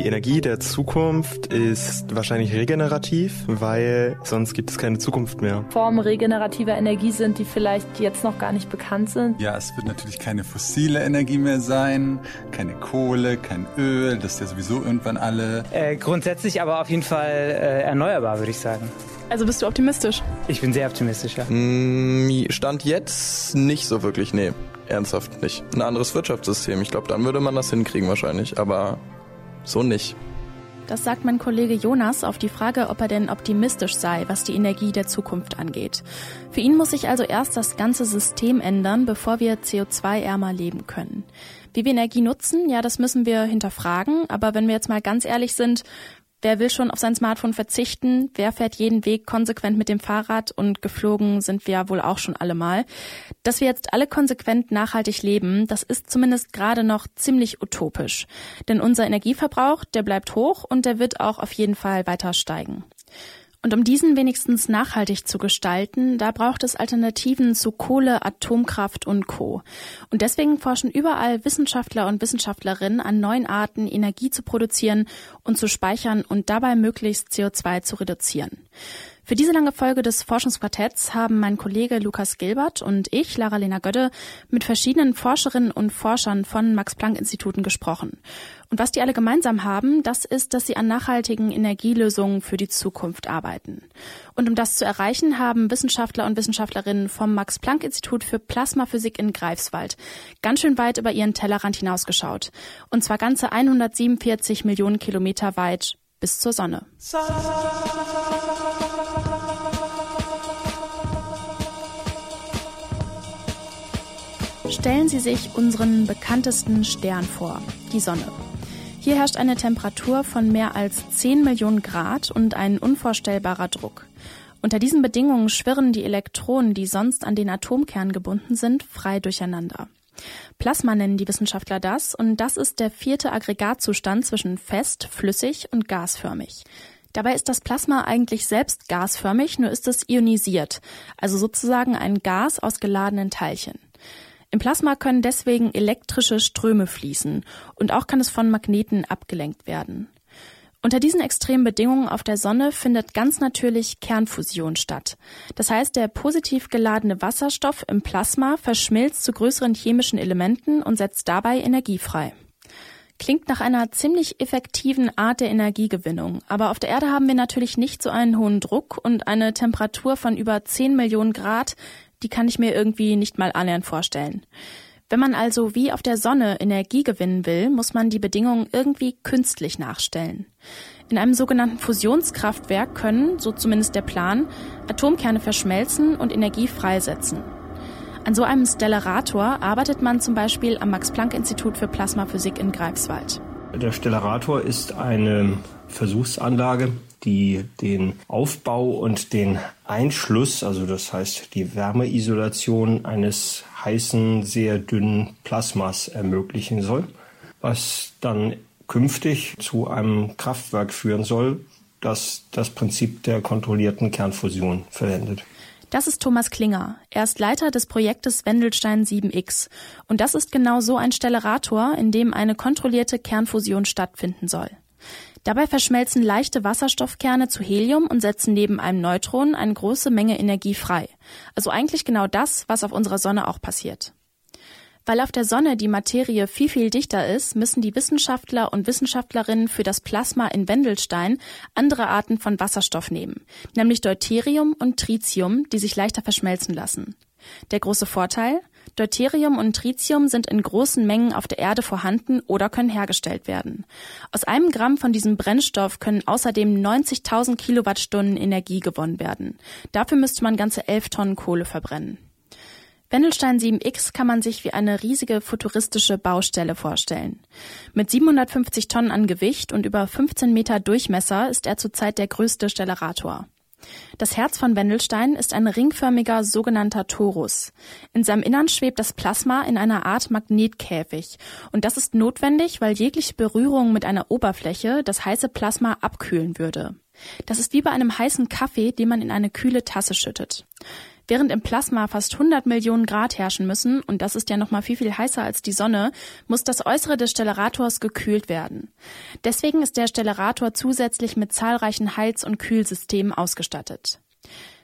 Die Energie der Zukunft ist wahrscheinlich regenerativ, weil sonst gibt es keine Zukunft mehr. Formen regenerativer Energie sind, die vielleicht jetzt noch gar nicht bekannt sind. Ja, es wird natürlich keine fossile Energie mehr sein, keine Kohle, kein Öl, das ist ja sowieso irgendwann alle. Äh, grundsätzlich aber auf jeden Fall äh, erneuerbar, würde ich sagen. Also bist du optimistisch? Ich bin sehr optimistisch, ja. Mm, Stand jetzt nicht so wirklich, nee. Ernsthaft nicht. Ein anderes Wirtschaftssystem. Ich glaube, dann würde man das hinkriegen wahrscheinlich, aber so nicht. Das sagt mein Kollege Jonas auf die Frage, ob er denn optimistisch sei, was die Energie der Zukunft angeht. Für ihn muss sich also erst das ganze System ändern, bevor wir CO2-ärmer leben können. Wie wir Energie nutzen, ja, das müssen wir hinterfragen, aber wenn wir jetzt mal ganz ehrlich sind, Wer will schon auf sein Smartphone verzichten? Wer fährt jeden Weg konsequent mit dem Fahrrad? Und geflogen sind wir ja wohl auch schon alle mal. Dass wir jetzt alle konsequent nachhaltig leben, das ist zumindest gerade noch ziemlich utopisch. Denn unser Energieverbrauch, der bleibt hoch und der wird auch auf jeden Fall weiter steigen. Und um diesen wenigstens nachhaltig zu gestalten, da braucht es Alternativen zu Kohle, Atomkraft und Co. Und deswegen forschen überall Wissenschaftler und Wissenschaftlerinnen an neuen Arten, Energie zu produzieren und zu speichern und dabei möglichst CO2 zu reduzieren. Für diese lange Folge des Forschungsquartetts haben mein Kollege Lukas Gilbert und ich, Lara-Lena Gödde, mit verschiedenen Forscherinnen und Forschern von Max-Planck-Instituten gesprochen. Und was die alle gemeinsam haben, das ist, dass sie an nachhaltigen Energielösungen für die Zukunft arbeiten. Und um das zu erreichen, haben Wissenschaftler und Wissenschaftlerinnen vom Max-Planck-Institut für Plasmaphysik in Greifswald ganz schön weit über ihren Tellerrand hinausgeschaut. Und zwar ganze 147 Millionen Kilometer weit bis zur Sonne. Stellen Sie sich unseren bekanntesten Stern vor, die Sonne. Hier herrscht eine Temperatur von mehr als 10 Millionen Grad und ein unvorstellbarer Druck. Unter diesen Bedingungen schwirren die Elektronen, die sonst an den Atomkern gebunden sind, frei durcheinander. Plasma nennen die Wissenschaftler das, und das ist der vierte Aggregatzustand zwischen fest, flüssig und gasförmig. Dabei ist das Plasma eigentlich selbst gasförmig, nur ist es ionisiert, also sozusagen ein Gas aus geladenen Teilchen. Im Plasma können deswegen elektrische Ströme fließen und auch kann es von Magneten abgelenkt werden. Unter diesen extremen Bedingungen auf der Sonne findet ganz natürlich Kernfusion statt. Das heißt, der positiv geladene Wasserstoff im Plasma verschmilzt zu größeren chemischen Elementen und setzt dabei Energie frei. Klingt nach einer ziemlich effektiven Art der Energiegewinnung. Aber auf der Erde haben wir natürlich nicht so einen hohen Druck und eine Temperatur von über 10 Millionen Grad, die kann ich mir irgendwie nicht mal annähernd vorstellen. Wenn man also wie auf der Sonne Energie gewinnen will, muss man die Bedingungen irgendwie künstlich nachstellen. In einem sogenannten Fusionskraftwerk können, so zumindest der Plan, Atomkerne verschmelzen und Energie freisetzen. An so einem Stellarator arbeitet man zum Beispiel am Max-Planck-Institut für Plasmaphysik in Greifswald. Der Stellarator ist eine Versuchsanlage, die den Aufbau und den Einschluss, also das heißt die Wärmeisolation eines heißen, sehr dünnen Plasmas ermöglichen soll, was dann künftig zu einem Kraftwerk führen soll, das das Prinzip der kontrollierten Kernfusion verwendet. Das ist Thomas Klinger. Er ist Leiter des Projektes Wendelstein 7X. Und das ist genau so ein Stellarator, in dem eine kontrollierte Kernfusion stattfinden soll. Dabei verschmelzen leichte Wasserstoffkerne zu Helium und setzen neben einem Neutron eine große Menge Energie frei. Also eigentlich genau das, was auf unserer Sonne auch passiert. Weil auf der Sonne die Materie viel, viel dichter ist, müssen die Wissenschaftler und Wissenschaftlerinnen für das Plasma in Wendelstein andere Arten von Wasserstoff nehmen, nämlich Deuterium und Tritium, die sich leichter verschmelzen lassen. Der große Vorteil? Deuterium und Tritium sind in großen Mengen auf der Erde vorhanden oder können hergestellt werden. Aus einem Gramm von diesem Brennstoff können außerdem 90.000 Kilowattstunden Energie gewonnen werden. Dafür müsste man ganze 11 Tonnen Kohle verbrennen. Wendelstein 7X kann man sich wie eine riesige futuristische Baustelle vorstellen. Mit 750 Tonnen an Gewicht und über 15 Meter Durchmesser ist er zurzeit der größte Stellarator. Das Herz von Wendelstein ist ein ringförmiger sogenannter Torus. In seinem Innern schwebt das Plasma in einer Art Magnetkäfig. Und das ist notwendig, weil jegliche Berührung mit einer Oberfläche das heiße Plasma abkühlen würde. Das ist wie bei einem heißen Kaffee, den man in eine kühle Tasse schüttet. Während im Plasma fast 100 Millionen Grad herrschen müssen, und das ist ja noch mal viel, viel heißer als die Sonne, muss das Äußere des Stellerators gekühlt werden. Deswegen ist der Stellarator zusätzlich mit zahlreichen Heiz- und Kühlsystemen ausgestattet.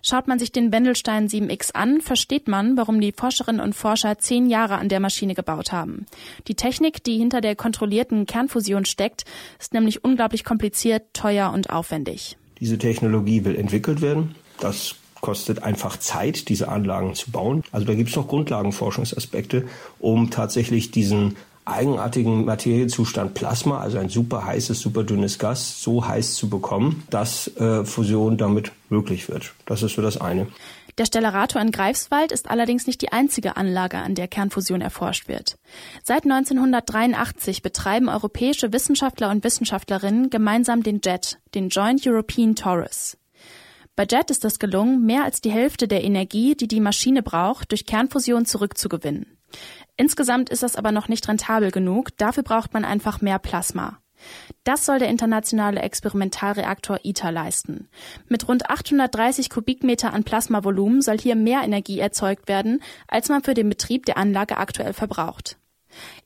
Schaut man sich den Wendelstein 7X an, versteht man, warum die Forscherinnen und Forscher zehn Jahre an der Maschine gebaut haben. Die Technik, die hinter der kontrollierten Kernfusion steckt, ist nämlich unglaublich kompliziert, teuer und aufwendig. Diese Technologie will entwickelt werden. Das kostet einfach Zeit, diese Anlagen zu bauen. Also da gibt es noch Grundlagenforschungsaspekte, um tatsächlich diesen eigenartigen Materiezustand Plasma, also ein super heißes, super dünnes Gas, so heiß zu bekommen, dass äh, Fusion damit möglich wird. Das ist so das eine. Der Stellarator in Greifswald ist allerdings nicht die einzige Anlage, an der Kernfusion erforscht wird. Seit 1983 betreiben europäische Wissenschaftler und Wissenschaftlerinnen gemeinsam den JET, den Joint European Torus. Bei JET ist es gelungen, mehr als die Hälfte der Energie, die die Maschine braucht, durch Kernfusion zurückzugewinnen. Insgesamt ist das aber noch nicht rentabel genug, dafür braucht man einfach mehr Plasma. Das soll der internationale Experimentalreaktor ITER leisten. Mit rund 830 Kubikmeter an Plasmavolumen soll hier mehr Energie erzeugt werden, als man für den Betrieb der Anlage aktuell verbraucht.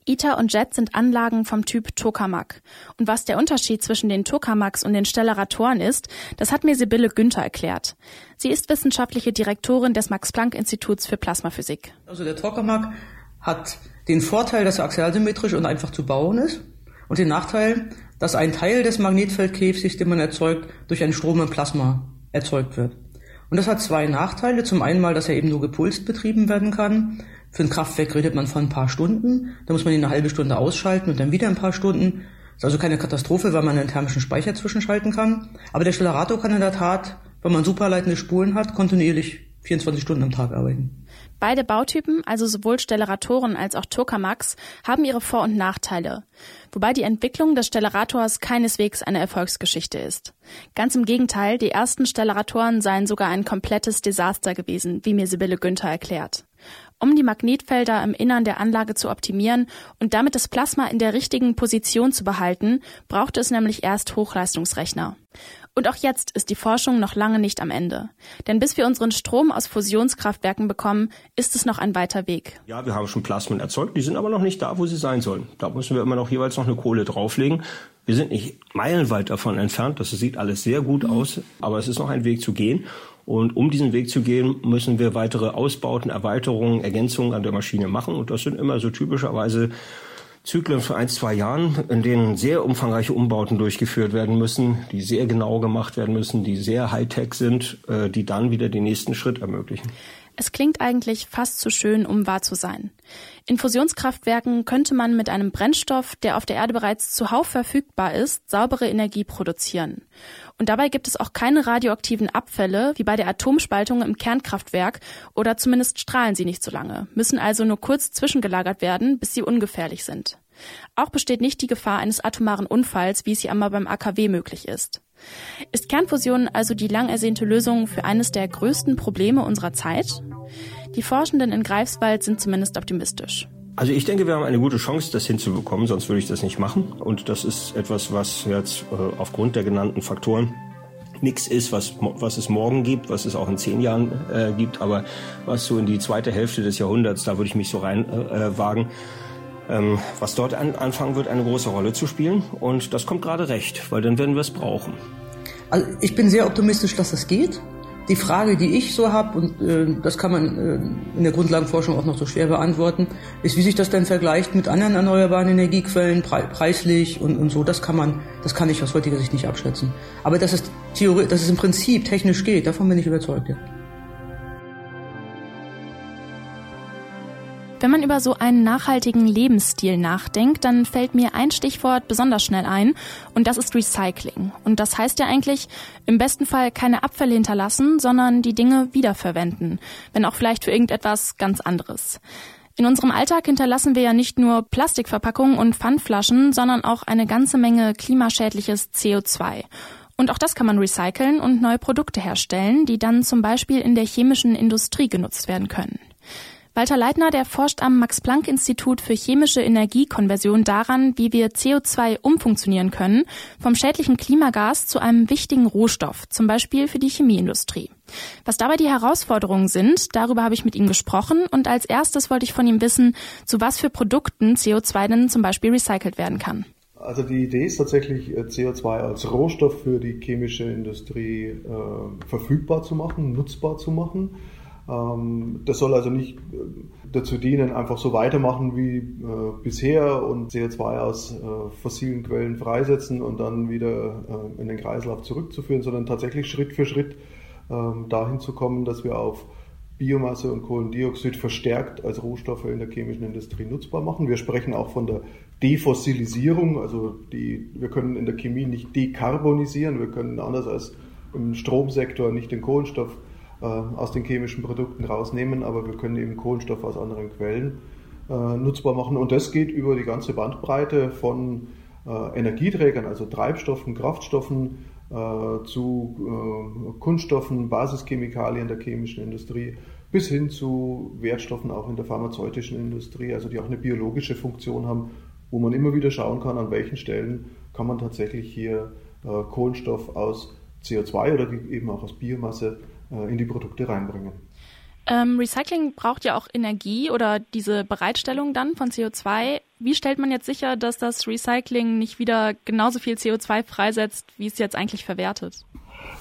ITER und JET sind Anlagen vom Typ Tokamak. Und was der Unterschied zwischen den Tokamaks und den Stellaratoren ist, das hat mir Sibylle Günther erklärt. Sie ist wissenschaftliche Direktorin des Max-Planck-Instituts für Plasmaphysik. Also der Tokamak hat den Vorteil, dass er axialsymmetrisch und einfach zu bauen ist und den Nachteil, dass ein Teil des Magnetfeldkäfigs, den man erzeugt, durch einen Strom im Plasma erzeugt wird. Und das hat zwei Nachteile. Zum einen dass er eben nur gepulst betrieben werden kann. Für ein Kraftwerk redet man von ein paar Stunden. Da muss man ihn eine halbe Stunde ausschalten und dann wieder ein paar Stunden. Ist also keine Katastrophe, weil man einen thermischen Speicher zwischenschalten kann. Aber der Stellarator kann in der Tat, wenn man superleitende Spulen hat, kontinuierlich 24 Stunden am Tag arbeiten. Beide Bautypen, also sowohl Stellaratoren als auch Tokamaks, haben ihre Vor- und Nachteile. Wobei die Entwicklung des Stellerators keineswegs eine Erfolgsgeschichte ist. Ganz im Gegenteil, die ersten Stellaratoren seien sogar ein komplettes Desaster gewesen, wie mir Sibylle Günther erklärt. Um die Magnetfelder im Innern der Anlage zu optimieren und damit das Plasma in der richtigen Position zu behalten, brauchte es nämlich erst Hochleistungsrechner. Und auch jetzt ist die Forschung noch lange nicht am Ende. Denn bis wir unseren Strom aus Fusionskraftwerken bekommen, ist es noch ein weiter Weg. Ja, wir haben schon Plasmen erzeugt, die sind aber noch nicht da, wo sie sein sollen. Da müssen wir immer noch jeweils noch eine Kohle drauflegen. Wir sind nicht meilenweit davon entfernt, das sieht alles sehr gut aus, aber es ist noch ein Weg zu gehen. Und um diesen Weg zu gehen, müssen wir weitere Ausbauten, Erweiterungen, Ergänzungen an der Maschine machen. Und das sind immer so typischerweise Zyklen von ein, zwei Jahren, in denen sehr umfangreiche Umbauten durchgeführt werden müssen, die sehr genau gemacht werden müssen, die sehr high-tech sind, äh, die dann wieder den nächsten Schritt ermöglichen. Es klingt eigentlich fast zu schön, um wahr zu sein. In Fusionskraftwerken könnte man mit einem Brennstoff, der auf der Erde bereits zuhauf verfügbar ist, saubere Energie produzieren. Und dabei gibt es auch keine radioaktiven Abfälle, wie bei der Atomspaltung im Kernkraftwerk, oder zumindest strahlen sie nicht so lange, müssen also nur kurz zwischengelagert werden, bis sie ungefährlich sind. Auch besteht nicht die Gefahr eines atomaren Unfalls, wie es hier einmal beim AKW möglich ist. Ist Kernfusion also die lang ersehnte Lösung für eines der größten Probleme unserer Zeit? Die Forschenden in Greifswald sind zumindest optimistisch. Also ich denke, wir haben eine gute Chance, das hinzubekommen, sonst würde ich das nicht machen. Und das ist etwas, was jetzt äh, aufgrund der genannten Faktoren nichts ist, was, was es morgen gibt, was es auch in zehn Jahren äh, gibt, aber was so in die zweite Hälfte des Jahrhunderts, da würde ich mich so rein äh, äh wagen, ähm, was dort an, anfangen wird, eine große Rolle zu spielen. Und das kommt gerade recht, weil dann werden wir es brauchen. Also ich bin sehr optimistisch, dass das geht. Die Frage, die ich so habe, und äh, das kann man äh, in der Grundlagenforschung auch noch so schwer beantworten, ist, wie sich das denn vergleicht mit anderen erneuerbaren Energiequellen, pre preislich und, und so. Das kann man, das kann ich aus heutiger Sicht nicht abschätzen. Aber dass es, Theorie, dass es im Prinzip technisch geht, davon bin ich überzeugt. Ja. Wenn man über so einen nachhaltigen Lebensstil nachdenkt, dann fällt mir ein Stichwort besonders schnell ein und das ist Recycling. Und das heißt ja eigentlich, im besten Fall keine Abfälle hinterlassen, sondern die Dinge wiederverwenden, wenn auch vielleicht für irgendetwas ganz anderes. In unserem Alltag hinterlassen wir ja nicht nur Plastikverpackungen und Pfandflaschen, sondern auch eine ganze Menge klimaschädliches CO2. Und auch das kann man recyceln und neue Produkte herstellen, die dann zum Beispiel in der chemischen Industrie genutzt werden können. Walter Leitner, der forscht am Max-Planck-Institut für chemische Energiekonversion daran, wie wir CO2 umfunktionieren können, vom schädlichen Klimagas zu einem wichtigen Rohstoff, zum Beispiel für die Chemieindustrie. Was dabei die Herausforderungen sind, darüber habe ich mit ihm gesprochen und als erstes wollte ich von ihm wissen, zu was für Produkten CO2 denn zum Beispiel recycelt werden kann. Also die Idee ist tatsächlich, äh, CO2 als Rohstoff für die chemische Industrie äh, verfügbar zu machen, nutzbar zu machen. Ähm, das soll also nicht äh, dazu dienen, einfach so weitermachen wie äh, bisher und CO2 aus äh, fossilen Quellen freisetzen und dann wieder in den Kreislauf zurückzuführen, sondern tatsächlich Schritt für Schritt ähm, dahin zu kommen, dass wir auf Biomasse und Kohlendioxid verstärkt als Rohstoffe in der chemischen Industrie nutzbar machen. Wir sprechen auch von der Defossilisierung, also die, wir können in der Chemie nicht dekarbonisieren, wir können anders als im Stromsektor nicht den Kohlenstoff aus den chemischen Produkten rausnehmen, aber wir können eben Kohlenstoff aus anderen Quellen äh, nutzbar machen. Und das geht über die ganze Bandbreite von äh, Energieträgern, also Treibstoffen, Kraftstoffen, äh, zu äh, Kunststoffen, Basischemikalien der chemischen Industrie bis hin zu Wertstoffen auch in der pharmazeutischen Industrie, also die auch eine biologische Funktion haben, wo man immer wieder schauen kann, an welchen Stellen kann man tatsächlich hier äh, Kohlenstoff aus CO2 oder eben auch aus Biomasse in die Produkte reinbringen. Ähm, Recycling braucht ja auch Energie oder diese Bereitstellung dann von CO2. Wie stellt man jetzt sicher, dass das Recycling nicht wieder genauso viel CO2 freisetzt, wie es jetzt eigentlich verwertet?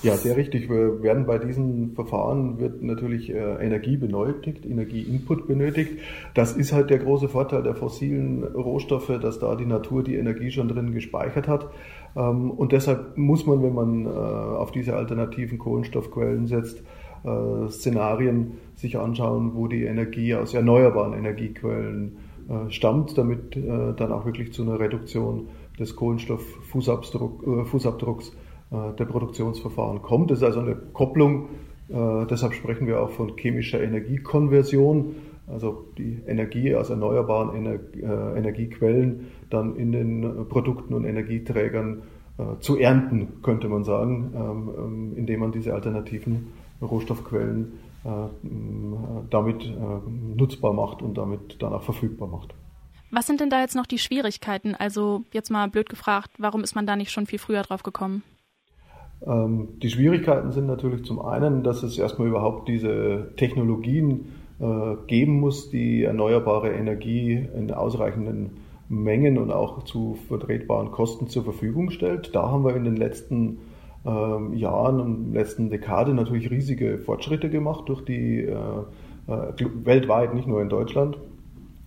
Ja, sehr richtig. Wir werden bei diesen Verfahren wird natürlich äh, Energie benötigt, Energieinput benötigt. Das ist halt der große Vorteil der fossilen Rohstoffe, dass da die Natur die Energie schon drin gespeichert hat. Ähm, und deshalb muss man, wenn man äh, auf diese alternativen Kohlenstoffquellen setzt, äh, Szenarien sich anschauen, wo die Energie aus erneuerbaren Energiequellen äh, stammt, damit dann auch wirklich zu einer Reduktion des Kohlenstofffußabdrucks der Produktionsverfahren kommt. Das ist also eine Kopplung, deshalb sprechen wir auch von chemischer Energiekonversion, also die Energie aus erneuerbaren Energiequellen dann in den Produkten und Energieträgern zu ernten, könnte man sagen, ähm, ähm, indem man diese alternativen Rohstoffquellen äh, damit äh, nutzbar macht und damit dann auch verfügbar macht. Was sind denn da jetzt noch die Schwierigkeiten? Also jetzt mal blöd gefragt, warum ist man da nicht schon viel früher drauf gekommen? Ähm, die Schwierigkeiten sind natürlich zum einen, dass es erstmal überhaupt diese Technologien äh, geben muss, die erneuerbare Energie in ausreichenden Mengen und auch zu vertretbaren Kosten zur Verfügung stellt. Da haben wir in den letzten ähm, Jahren und letzten Dekade natürlich riesige Fortschritte gemacht durch die äh, äh, weltweit, nicht nur in Deutschland,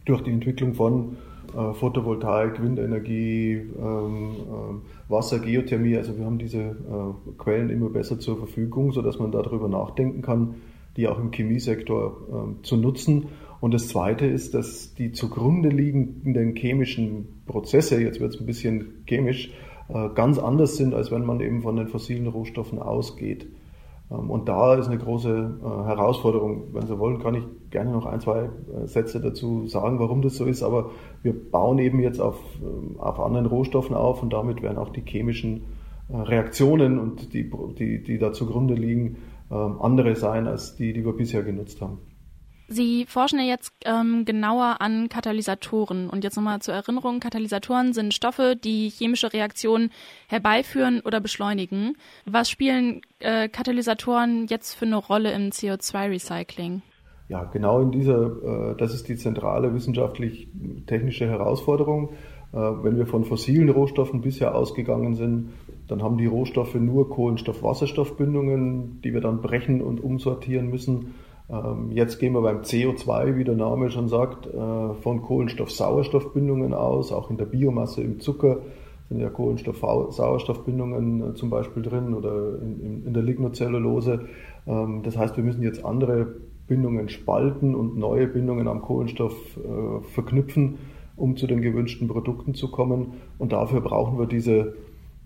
durch die Entwicklung von äh, Photovoltaik, Windenergie, ähm, äh, Wasser, Geothermie. Also wir haben diese äh, Quellen immer besser zur Verfügung, sodass man darüber nachdenken kann, die auch im Chemiesektor ähm, zu nutzen. Und das Zweite ist, dass die zugrunde liegenden chemischen Prozesse, jetzt wird es ein bisschen chemisch, äh, ganz anders sind, als wenn man eben von den fossilen Rohstoffen ausgeht. Ähm, und da ist eine große äh, Herausforderung. Wenn Sie wollen, kann ich gerne noch ein, zwei äh, Sätze dazu sagen, warum das so ist. Aber wir bauen eben jetzt auf, ähm, auf anderen Rohstoffen auf und damit werden auch die chemischen Reaktionen und die, die, die da zugrunde liegen, andere sein als die, die wir bisher genutzt haben. Sie forschen ja jetzt ähm, genauer an Katalysatoren. Und jetzt nochmal zur Erinnerung, Katalysatoren sind Stoffe, die chemische Reaktionen herbeiführen oder beschleunigen. Was spielen äh, Katalysatoren jetzt für eine Rolle im CO2-Recycling? Ja, genau in dieser, äh, das ist die zentrale wissenschaftlich-technische Herausforderung. Äh, wenn wir von fossilen Rohstoffen bisher ausgegangen sind, dann haben die Rohstoffe nur Kohlenstoff-Wasserstoffbindungen, die wir dann brechen und umsortieren müssen. Ähm, jetzt gehen wir beim CO2, wie der Name schon sagt, äh, von Kohlenstoff-Sauerstoffbindungen aus. Auch in der Biomasse im Zucker sind ja Kohlenstoff-Sauerstoffbindungen äh, zum Beispiel drin oder in, der Lignocellulose. Ähm, das heißt, wir müssen jetzt andere Bindungen spalten und neue Bindungen am Kohlenstoff äh, verknüpfen, um zu den gewünschten Produkten zu kommen. Und dafür brauchen wir diese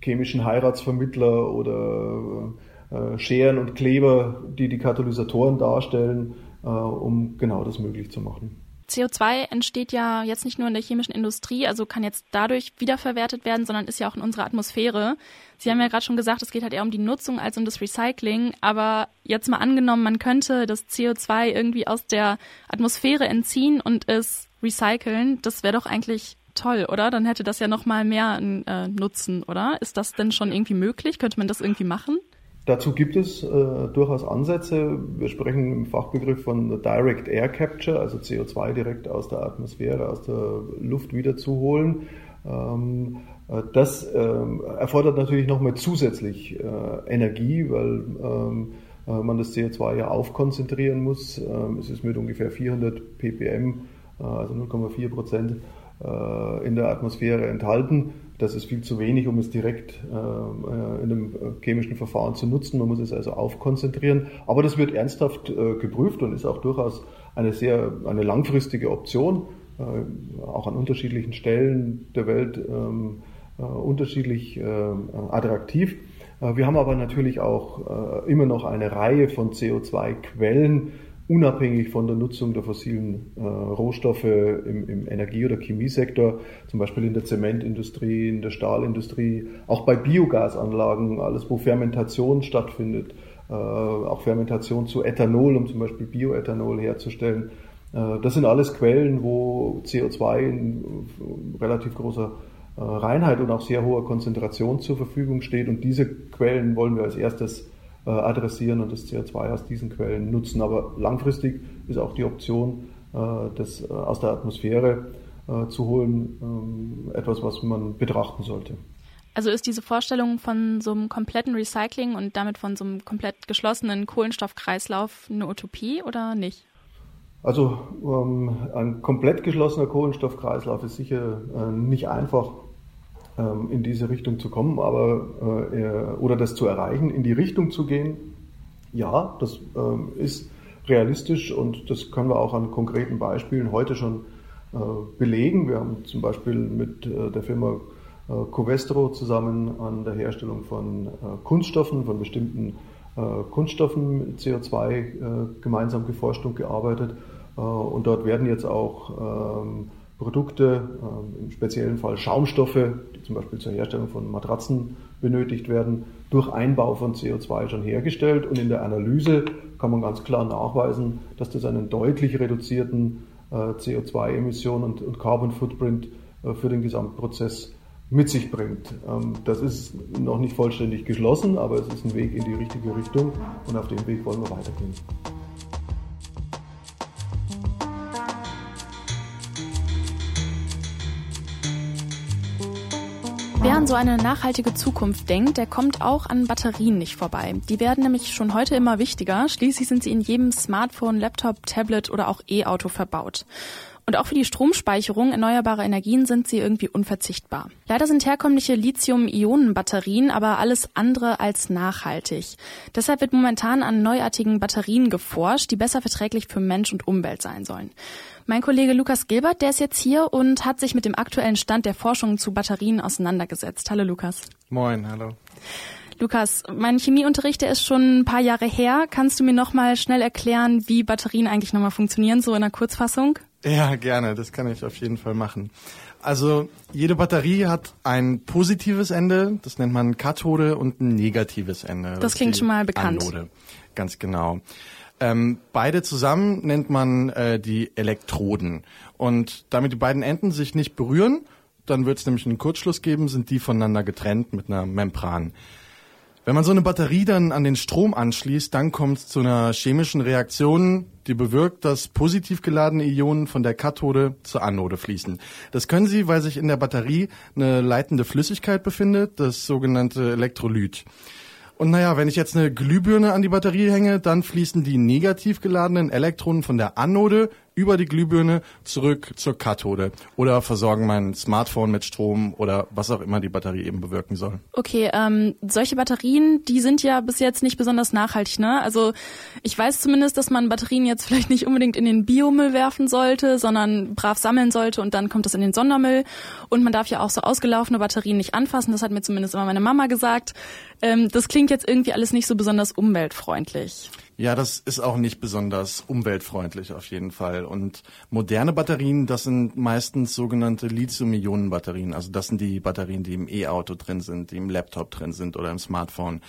chemischen Heiratsvermittler oder äh, Scheren und Kleber, die die Katalysatoren darstellen, äh, um genau das möglich zu machen. CO2 entsteht ja jetzt nicht nur in der chemischen Industrie, also kann jetzt dadurch wiederverwertet werden, sondern ist ja auch in unserer Atmosphäre. Sie haben ja gerade schon gesagt, es geht halt eher um die Nutzung als um das Recycling. Aber jetzt mal angenommen, man könnte das CO2 irgendwie aus der Atmosphäre entziehen und es recyceln. Das wäre doch eigentlich toll, oder? Dann hätte das ja noch mal mehr äh, Nutzen, oder? Ist das denn schon irgendwie möglich? Könnte man das irgendwie machen? Dazu gibt es äh, durchaus Ansätze. Wir sprechen im Fachbegriff von Direct Air Capture, also CO2 direkt aus der Atmosphäre, aus der Luft wiederzuholen. Ähm, äh, das ähm, erfordert natürlich nochmal zusätzlich äh, Energie, weil ähm, äh, man das CO2 ja aufkonzentrieren muss. Ähm, es ist mit ungefähr 400 ppm, äh, also 0,4 Prozent, in der Atmosphäre enthalten. Das ist viel zu wenig, um es direkt äh, äh, in einem chemischen Verfahren zu nutzen. Man muss es also aufkonzentrieren. Aber das wird ernsthaft äh, geprüft und ist auch durchaus eine sehr eine langfristige Option, äh, auch an unterschiedlichen Stellen der Welt ähm, äh, unterschiedlich äh, attraktiv. wir haben aber natürlich auch immer noch eine Reihe von CO2-Quellen, unabhängig von der Nutzung der fossilen äh, Rohstoffe im, im Energie- oder Chemiesektor, zum Beispiel in der Zementindustrie, in der Stahlindustrie, auch bei Biogasanlagen, alles wo Fermentation stattfindet, äh, auch Fermentation zu Ethanol, um zum Beispiel Bioethanol herzustellen. Äh, das sind alles Quellen, wo CO2 in relativ großer äh, Reinheit und auch sehr hoher Konzentration zur Verfügung steht. Und diese Quellen wollen wir als erstes äh, adressieren und das CO2 aus diesen Quellen nutzen. Aber langfristig ist auch die Option, äh, das äh, aus der Atmosphäre zu holen, ähm, etwas, was man betrachten sollte. Also ist diese Vorstellung von so einem kompletten Recycling und damit von so einem komplett geschlossenen Kohlenstoffkreislauf eine Utopie oder nicht? Also ähm, ein komplett geschlossener Kohlenstoffkreislauf ist sicher äh, nicht einfach in diese Richtung zu kommen, aber äh, oder das zu erreichen, in die Richtung zu gehen. Ja, das ähm, ist realistisch und das können wir auch an konkreten Beispielen heute schon äh, belegen. Wir haben zum Beispiel mit äh, der Firma Covestro zusammen an der Herstellung von Kunststoffen, von bestimmten Kunststoffen mit CO2 gemeinsam geforscht und gearbeitet. und dort werden jetzt auch ähm, Produkte, ähm, im speziellen Fall Schaumstoffe, die zum Beispiel zur Herstellung von Matratzen benötigt werden, durch Einbau von CO2 schon hergestellt. Und in der Analyse kann man ganz klar nachweisen, dass das einen deutlich reduzierten äh, CO2-Emission und, und Carbon Footprint äh, für den Gesamtprozess mit sich bringt. Ähm, das ist noch nicht vollständig geschlossen, aber es ist ein Weg in die richtige Richtung und auf dem Weg wollen wir weitergehen. Wer an so eine nachhaltige Zukunft denkt, der kommt auch an Batterien nicht vorbei. Die werden nämlich schon heute immer wichtiger. Schließlich sind sie in jedem Smartphone, Laptop, Tablet oder auch E-Auto verbaut. Und auch für die Stromspeicherung erneuerbarer Energien sind sie irgendwie unverzichtbar. Leider sind herkömmliche Lithium-Ionen-Batterien aber alles andere als nachhaltig. Deshalb wird momentan an neuartigen Batterien geforscht, die besser verträglich für Mensch und Umwelt sein sollen. Mein Kollege Lukas Gilbert, der ist jetzt hier und hat sich mit dem aktuellen Stand der Forschung zu Batterien auseinandergesetzt. Hallo Lukas. Moin, hallo. Lukas, mein Chemieunterricht, der ist schon ein paar Jahre her. Kannst du mir noch mal schnell erklären, wie Batterien eigentlich nochmal funktionieren, so in einer Kurzfassung? Ja, gerne, das kann ich auf jeden Fall machen. Also jede Batterie hat ein positives Ende, das nennt man Kathode, und ein negatives Ende. Das, das klingt schon mal bekannt. Anode. Ganz genau. Ähm, beide zusammen nennt man äh, die Elektroden. Und damit die beiden Enden sich nicht berühren, dann wird es nämlich einen Kurzschluss geben, sind die voneinander getrennt mit einer Membran. Wenn man so eine Batterie dann an den Strom anschließt, dann kommt es zu einer chemischen Reaktion, die bewirkt, dass positiv geladene Ionen von der Kathode zur Anode fließen. Das können sie, weil sich in der Batterie eine leitende Flüssigkeit befindet, das sogenannte Elektrolyt. Und naja, wenn ich jetzt eine Glühbirne an die Batterie hänge, dann fließen die negativ geladenen Elektronen von der Anode über die Glühbirne zurück zur Kathode oder versorgen mein Smartphone mit Strom oder was auch immer die Batterie eben bewirken soll. Okay, ähm, solche Batterien, die sind ja bis jetzt nicht besonders nachhaltig, ne? Also ich weiß zumindest, dass man Batterien jetzt vielleicht nicht unbedingt in den Biomüll werfen sollte, sondern brav sammeln sollte und dann kommt das in den Sondermüll. Und man darf ja auch so ausgelaufene Batterien nicht anfassen. Das hat mir zumindest immer meine Mama gesagt. Ähm, das klingt jetzt irgendwie alles nicht so besonders umweltfreundlich. Ja, das ist auch nicht besonders umweltfreundlich auf jeden Fall. Und moderne Batterien, das sind meistens sogenannte Lithium-Ionen-Batterien. Also das sind die Batterien, die im E-Auto drin sind, die im Laptop drin sind oder im Smartphone.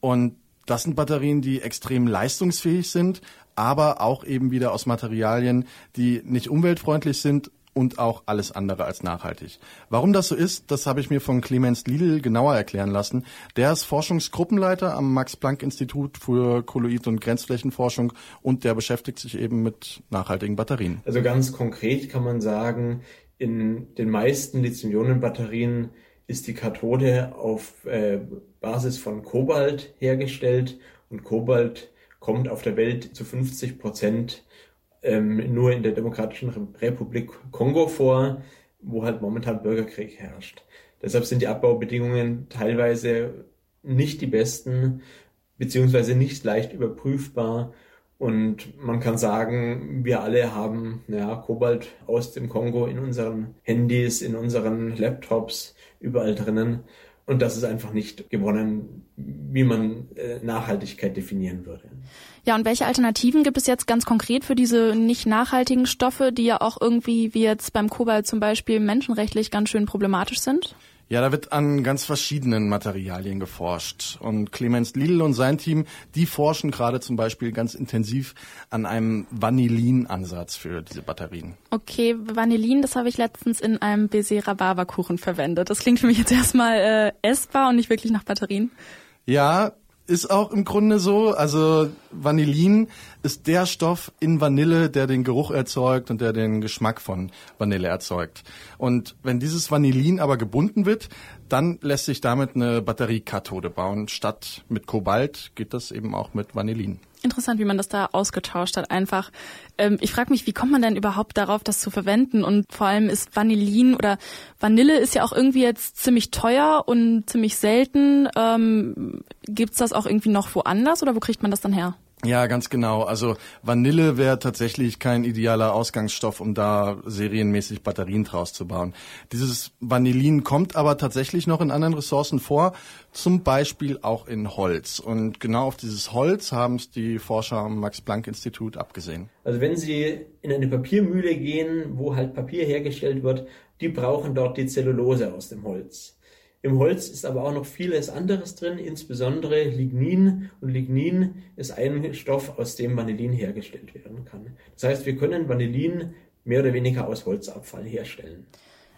Und das sind Batterien, die extrem leistungsfähig sind, aber auch eben wieder aus Materialien, die nicht umweltfreundlich sind und auch alles andere als nachhaltig. Warum das so ist, das habe ich mir von Clemens Lidl genauer erklären lassen. Der ist Forschungsgruppenleiter am Max-Planck-Institut für Kolloid- und Grenzflächenforschung und der beschäftigt sich eben mit nachhaltigen Batterien. Also ganz konkret kann man sagen, in den meisten Lithium-Ionen-Batterien ist die Kathode auf äh, Basis von Kobalt hergestellt und Kobalt kommt auf der Welt zu 50 Prozent ähm, nur in der Demokratischen Republik Kongo vor, wo halt momentan Bürgerkrieg herrscht. Deshalb sind die Abbaubedingungen teilweise nicht die besten, beziehungsweise nicht leicht überprüfbar. Und man kann sagen, wir alle haben ja, Kobalt aus dem Kongo in unseren Handys, in unseren Laptops, überall drinnen. Und das ist einfach nicht gewonnen, wie man äh, Nachhaltigkeit definieren würde. Ja, und welche Alternativen gibt es jetzt ganz konkret für diese nicht nachhaltigen Stoffe, die ja auch irgendwie, wie jetzt beim Kobalt zum Beispiel, menschenrechtlich ganz schön problematisch sind? Ja, da wird an ganz verschiedenen Materialien geforscht. Und Clemens Lidl und sein Team, die forschen gerade zum Beispiel ganz intensiv an einem Vanillin-Ansatz für diese Batterien. Okay, Vanillin, das habe ich letztens in einem Baiser Rhabarberkuchen verwendet. Das klingt für mich jetzt erstmal äh, essbar und nicht wirklich nach Batterien. Ja, ist auch im Grunde so. Also Vanillin ist der Stoff in Vanille, der den Geruch erzeugt und der den Geschmack von Vanille erzeugt. Und wenn dieses Vanillin aber gebunden wird, dann lässt sich damit eine Batteriekathode bauen. Statt mit Kobalt geht das eben auch mit Vanillin. Interessant, wie man das da ausgetauscht hat. Einfach. Ähm, ich frage mich, wie kommt man denn überhaupt darauf, das zu verwenden? Und vor allem ist Vanillin oder Vanille ist ja auch irgendwie jetzt ziemlich teuer und ziemlich selten. Ähm, Gibt das auch irgendwie noch woanders oder wo kriegt man das dann her? Ja, ganz genau. Also Vanille wäre tatsächlich kein idealer Ausgangsstoff, um da serienmäßig Batterien draus zu bauen. Dieses Vanillin kommt aber tatsächlich noch in anderen Ressourcen vor, zum Beispiel auch in Holz. Und genau auf dieses Holz haben es die Forscher am Max-Planck-Institut abgesehen. Also wenn Sie in eine Papiermühle gehen, wo halt Papier hergestellt wird, die brauchen dort die Zellulose aus dem Holz. Im Holz ist aber auch noch vieles anderes drin, insbesondere Lignin. Und Lignin ist ein Stoff, aus dem Vanillin hergestellt werden kann. Das heißt, wir können Vanillin mehr oder weniger aus Holzabfall herstellen.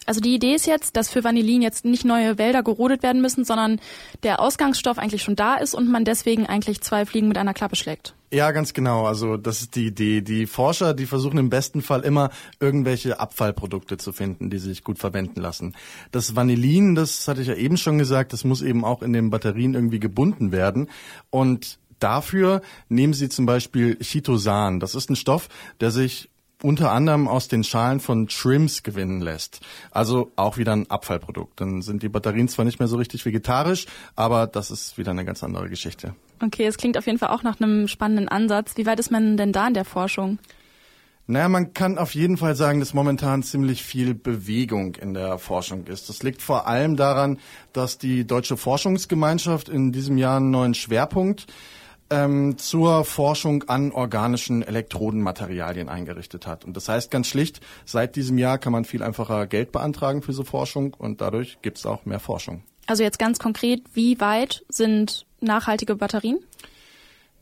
Also die Idee ist jetzt, dass für Vanillin jetzt nicht neue Wälder gerodet werden müssen, sondern der Ausgangsstoff eigentlich schon da ist und man deswegen eigentlich zwei Fliegen mit einer Klappe schlägt. Ja, ganz genau. Also das ist die Idee. Die Forscher, die versuchen im besten Fall immer irgendwelche Abfallprodukte zu finden, die sich gut verwenden lassen. Das Vanillin, das hatte ich ja eben schon gesagt, das muss eben auch in den Batterien irgendwie gebunden werden. Und dafür nehmen sie zum Beispiel Chitosan. Das ist ein Stoff, der sich unter anderem aus den Schalen von Shrimps gewinnen lässt. Also auch wieder ein Abfallprodukt. Dann sind die Batterien zwar nicht mehr so richtig vegetarisch, aber das ist wieder eine ganz andere Geschichte. Okay, es klingt auf jeden Fall auch nach einem spannenden Ansatz. Wie weit ist man denn da in der Forschung? Naja, man kann auf jeden Fall sagen, dass momentan ziemlich viel Bewegung in der Forschung ist. Das liegt vor allem daran, dass die Deutsche Forschungsgemeinschaft in diesem Jahr einen neuen Schwerpunkt ähm, zur Forschung an organischen Elektrodenmaterialien eingerichtet hat. Und das heißt ganz schlicht, seit diesem Jahr kann man viel einfacher Geld beantragen für so Forschung und dadurch gibt es auch mehr Forschung. Also jetzt ganz konkret, wie weit sind nachhaltige Batterien?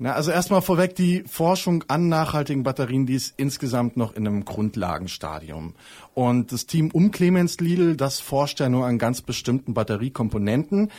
Na, also erstmal vorweg, die Forschung an nachhaltigen Batterien, die ist insgesamt noch in einem Grundlagenstadium. Und das Team um Clemens Lidl, das forscht ja nur an ganz bestimmten Batteriekomponenten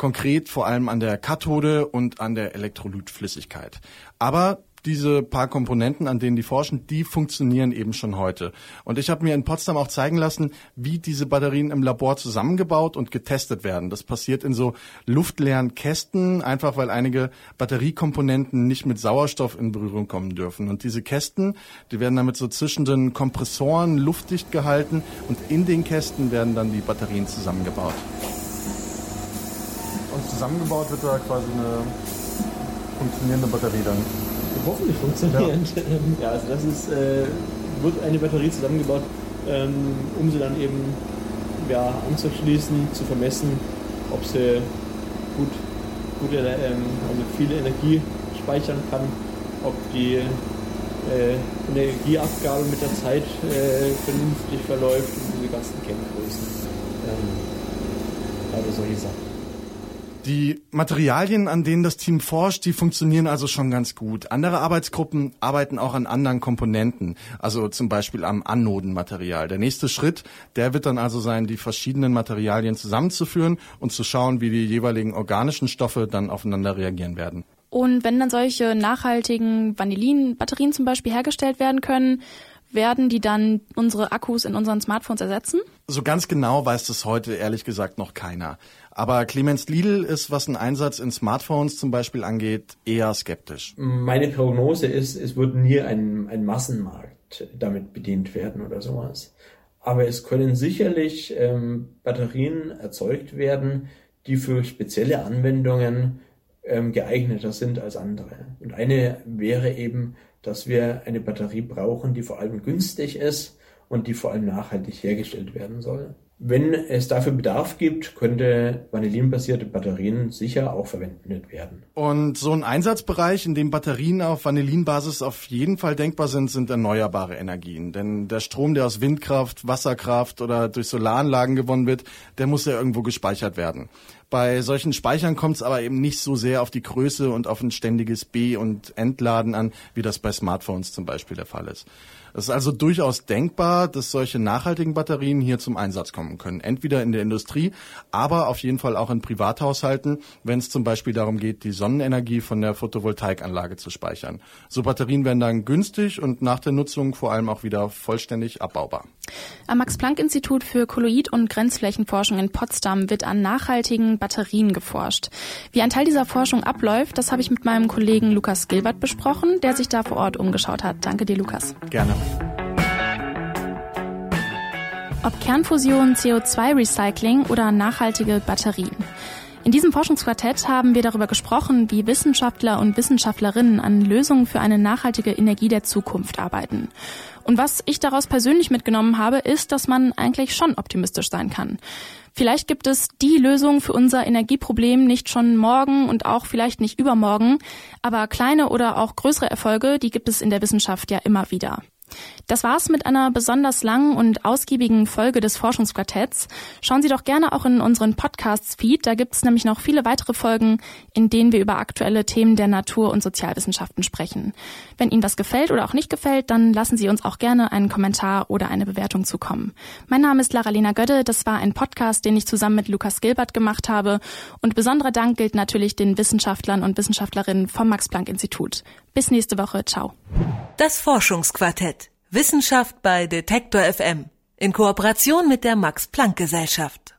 konkret vor allem an der Kathode und an der Elektrolytflüssigkeit. Aber diese paar Komponenten, an denen die forschen, die funktionieren eben schon heute. Und ich habe mir in Potsdam auch zeigen lassen, wie diese Batterien im Labor zusammengebaut und getestet werden. Das passiert in so luftleeren Kästen, einfach weil einige Batteriekomponenten nicht mit Sauerstoff in Berührung kommen dürfen. Und diese Kästen, die werden damit so zwischen den Kompressoren luftdicht gehalten und in den Kästen werden dann die Batterien zusammengebaut und zusammengebaut wird da quasi eine funktionierende Batterie dann. Hoffentlich funktionierend. Ja, ja also das ist, äh, wird eine Batterie zusammengebaut, ähm, um sie dann eben ja, anzuschließen, zu vermessen, ob sie gut, gut ähm, also viel Energie speichern kann ob die äh, Energieabgabe mit der Zeit äh, vernünftig verläuft und diese ganzen Kenngrößen. Ähm, also solche Sachen. Die Materialien, an denen das Team forscht, die funktionieren also schon ganz gut. Andere Arbeitsgruppen arbeiten auch an anderen Komponenten, also zum Beispiel am Anodenmaterial. Der nächste Schritt, der wird dann also sein, die verschiedenen Materialien zusammenzuführen und zu schauen, wie die jeweiligen organischen Stoffe dann aufeinander reagieren werden. Und wenn dann solche nachhaltigen Vanillin-Batterien zum Beispiel hergestellt werden können, werden die dann unsere Akkus in unseren Smartphones ersetzen? So ganz genau weiß das heute ehrlich gesagt noch keiner. Aber Clemens Lidl ist, was den Einsatz in Smartphones zum Beispiel angeht, eher skeptisch. Meine Prognose ist, es wird nie ein, ein Massenmarkt damit bedient werden oder sowas. Aber es können sicherlich ähm, Batterien erzeugt werden, die für spezielle Anwendungen ähm, geeigneter sind als andere. Und eine wäre eben, dass wir eine Batterie brauchen, die vor allem günstig ist und die vor allem nachhaltig hergestellt werden soll. Wenn es dafür Bedarf gibt, könnte vanillinbasierte Batterien sicher auch verwendet werden. Und so ein Einsatzbereich, in dem Batterien auf Vanillinbasis auf jeden Fall denkbar sind, sind erneuerbare Energien. Denn der Strom, der aus Windkraft, Wasserkraft oder durch Solaranlagen gewonnen wird, der muss ja irgendwo gespeichert werden. Bei solchen Speichern kommt es aber eben nicht so sehr auf die Größe und auf ein ständiges B- und Entladen an, wie das bei Smartphones zum Beispiel der Fall ist. Es ist also durchaus denkbar, dass solche nachhaltigen Batterien hier zum Einsatz kommen können. Entweder in der Industrie, aber auf jeden Fall auch in Privathaushalten, wenn es zum Beispiel darum geht, die Sonnenenergie von der Photovoltaikanlage zu speichern. So Batterien werden dann günstig und nach der Nutzung vor allem auch wieder vollständig abbaubar. Am Max-Planck-Institut für Kolloid- und Grenzflächenforschung in Potsdam wird an nachhaltigen Batterien geforscht. Wie ein Teil dieser Forschung abläuft, das habe ich mit meinem Kollegen Lukas Gilbert besprochen, der sich da vor Ort umgeschaut hat. Danke dir, Lukas. Gerne. Ob Kernfusion, CO2-Recycling oder nachhaltige Batterien. In diesem Forschungsquartett haben wir darüber gesprochen, wie Wissenschaftler und Wissenschaftlerinnen an Lösungen für eine nachhaltige Energie der Zukunft arbeiten. Und was ich daraus persönlich mitgenommen habe, ist, dass man eigentlich schon optimistisch sein kann. Vielleicht gibt es die Lösung für unser Energieproblem nicht schon morgen und auch vielleicht nicht übermorgen, aber kleine oder auch größere Erfolge, die gibt es in der Wissenschaft ja immer wieder. Das war's mit einer besonders langen und ausgiebigen Folge des Forschungsquartetts. Schauen Sie doch gerne auch in unseren Podcasts-Feed. Da gibt's nämlich noch viele weitere Folgen, in denen wir über aktuelle Themen der Natur- und Sozialwissenschaften sprechen. Wenn Ihnen was gefällt oder auch nicht gefällt, dann lassen Sie uns auch gerne einen Kommentar oder eine Bewertung zukommen. Mein Name ist Lara-Lena Gödde. Das war ein Podcast, den ich zusammen mit Lukas Gilbert gemacht habe. Und besonderer Dank gilt natürlich den Wissenschaftlern und Wissenschaftlerinnen vom Max-Planck-Institut. Bis nächste Woche. Ciao. Das Forschungsquartett. Wissenschaft bei Detektor FM. In Kooperation mit der Max-Planck-Gesellschaft.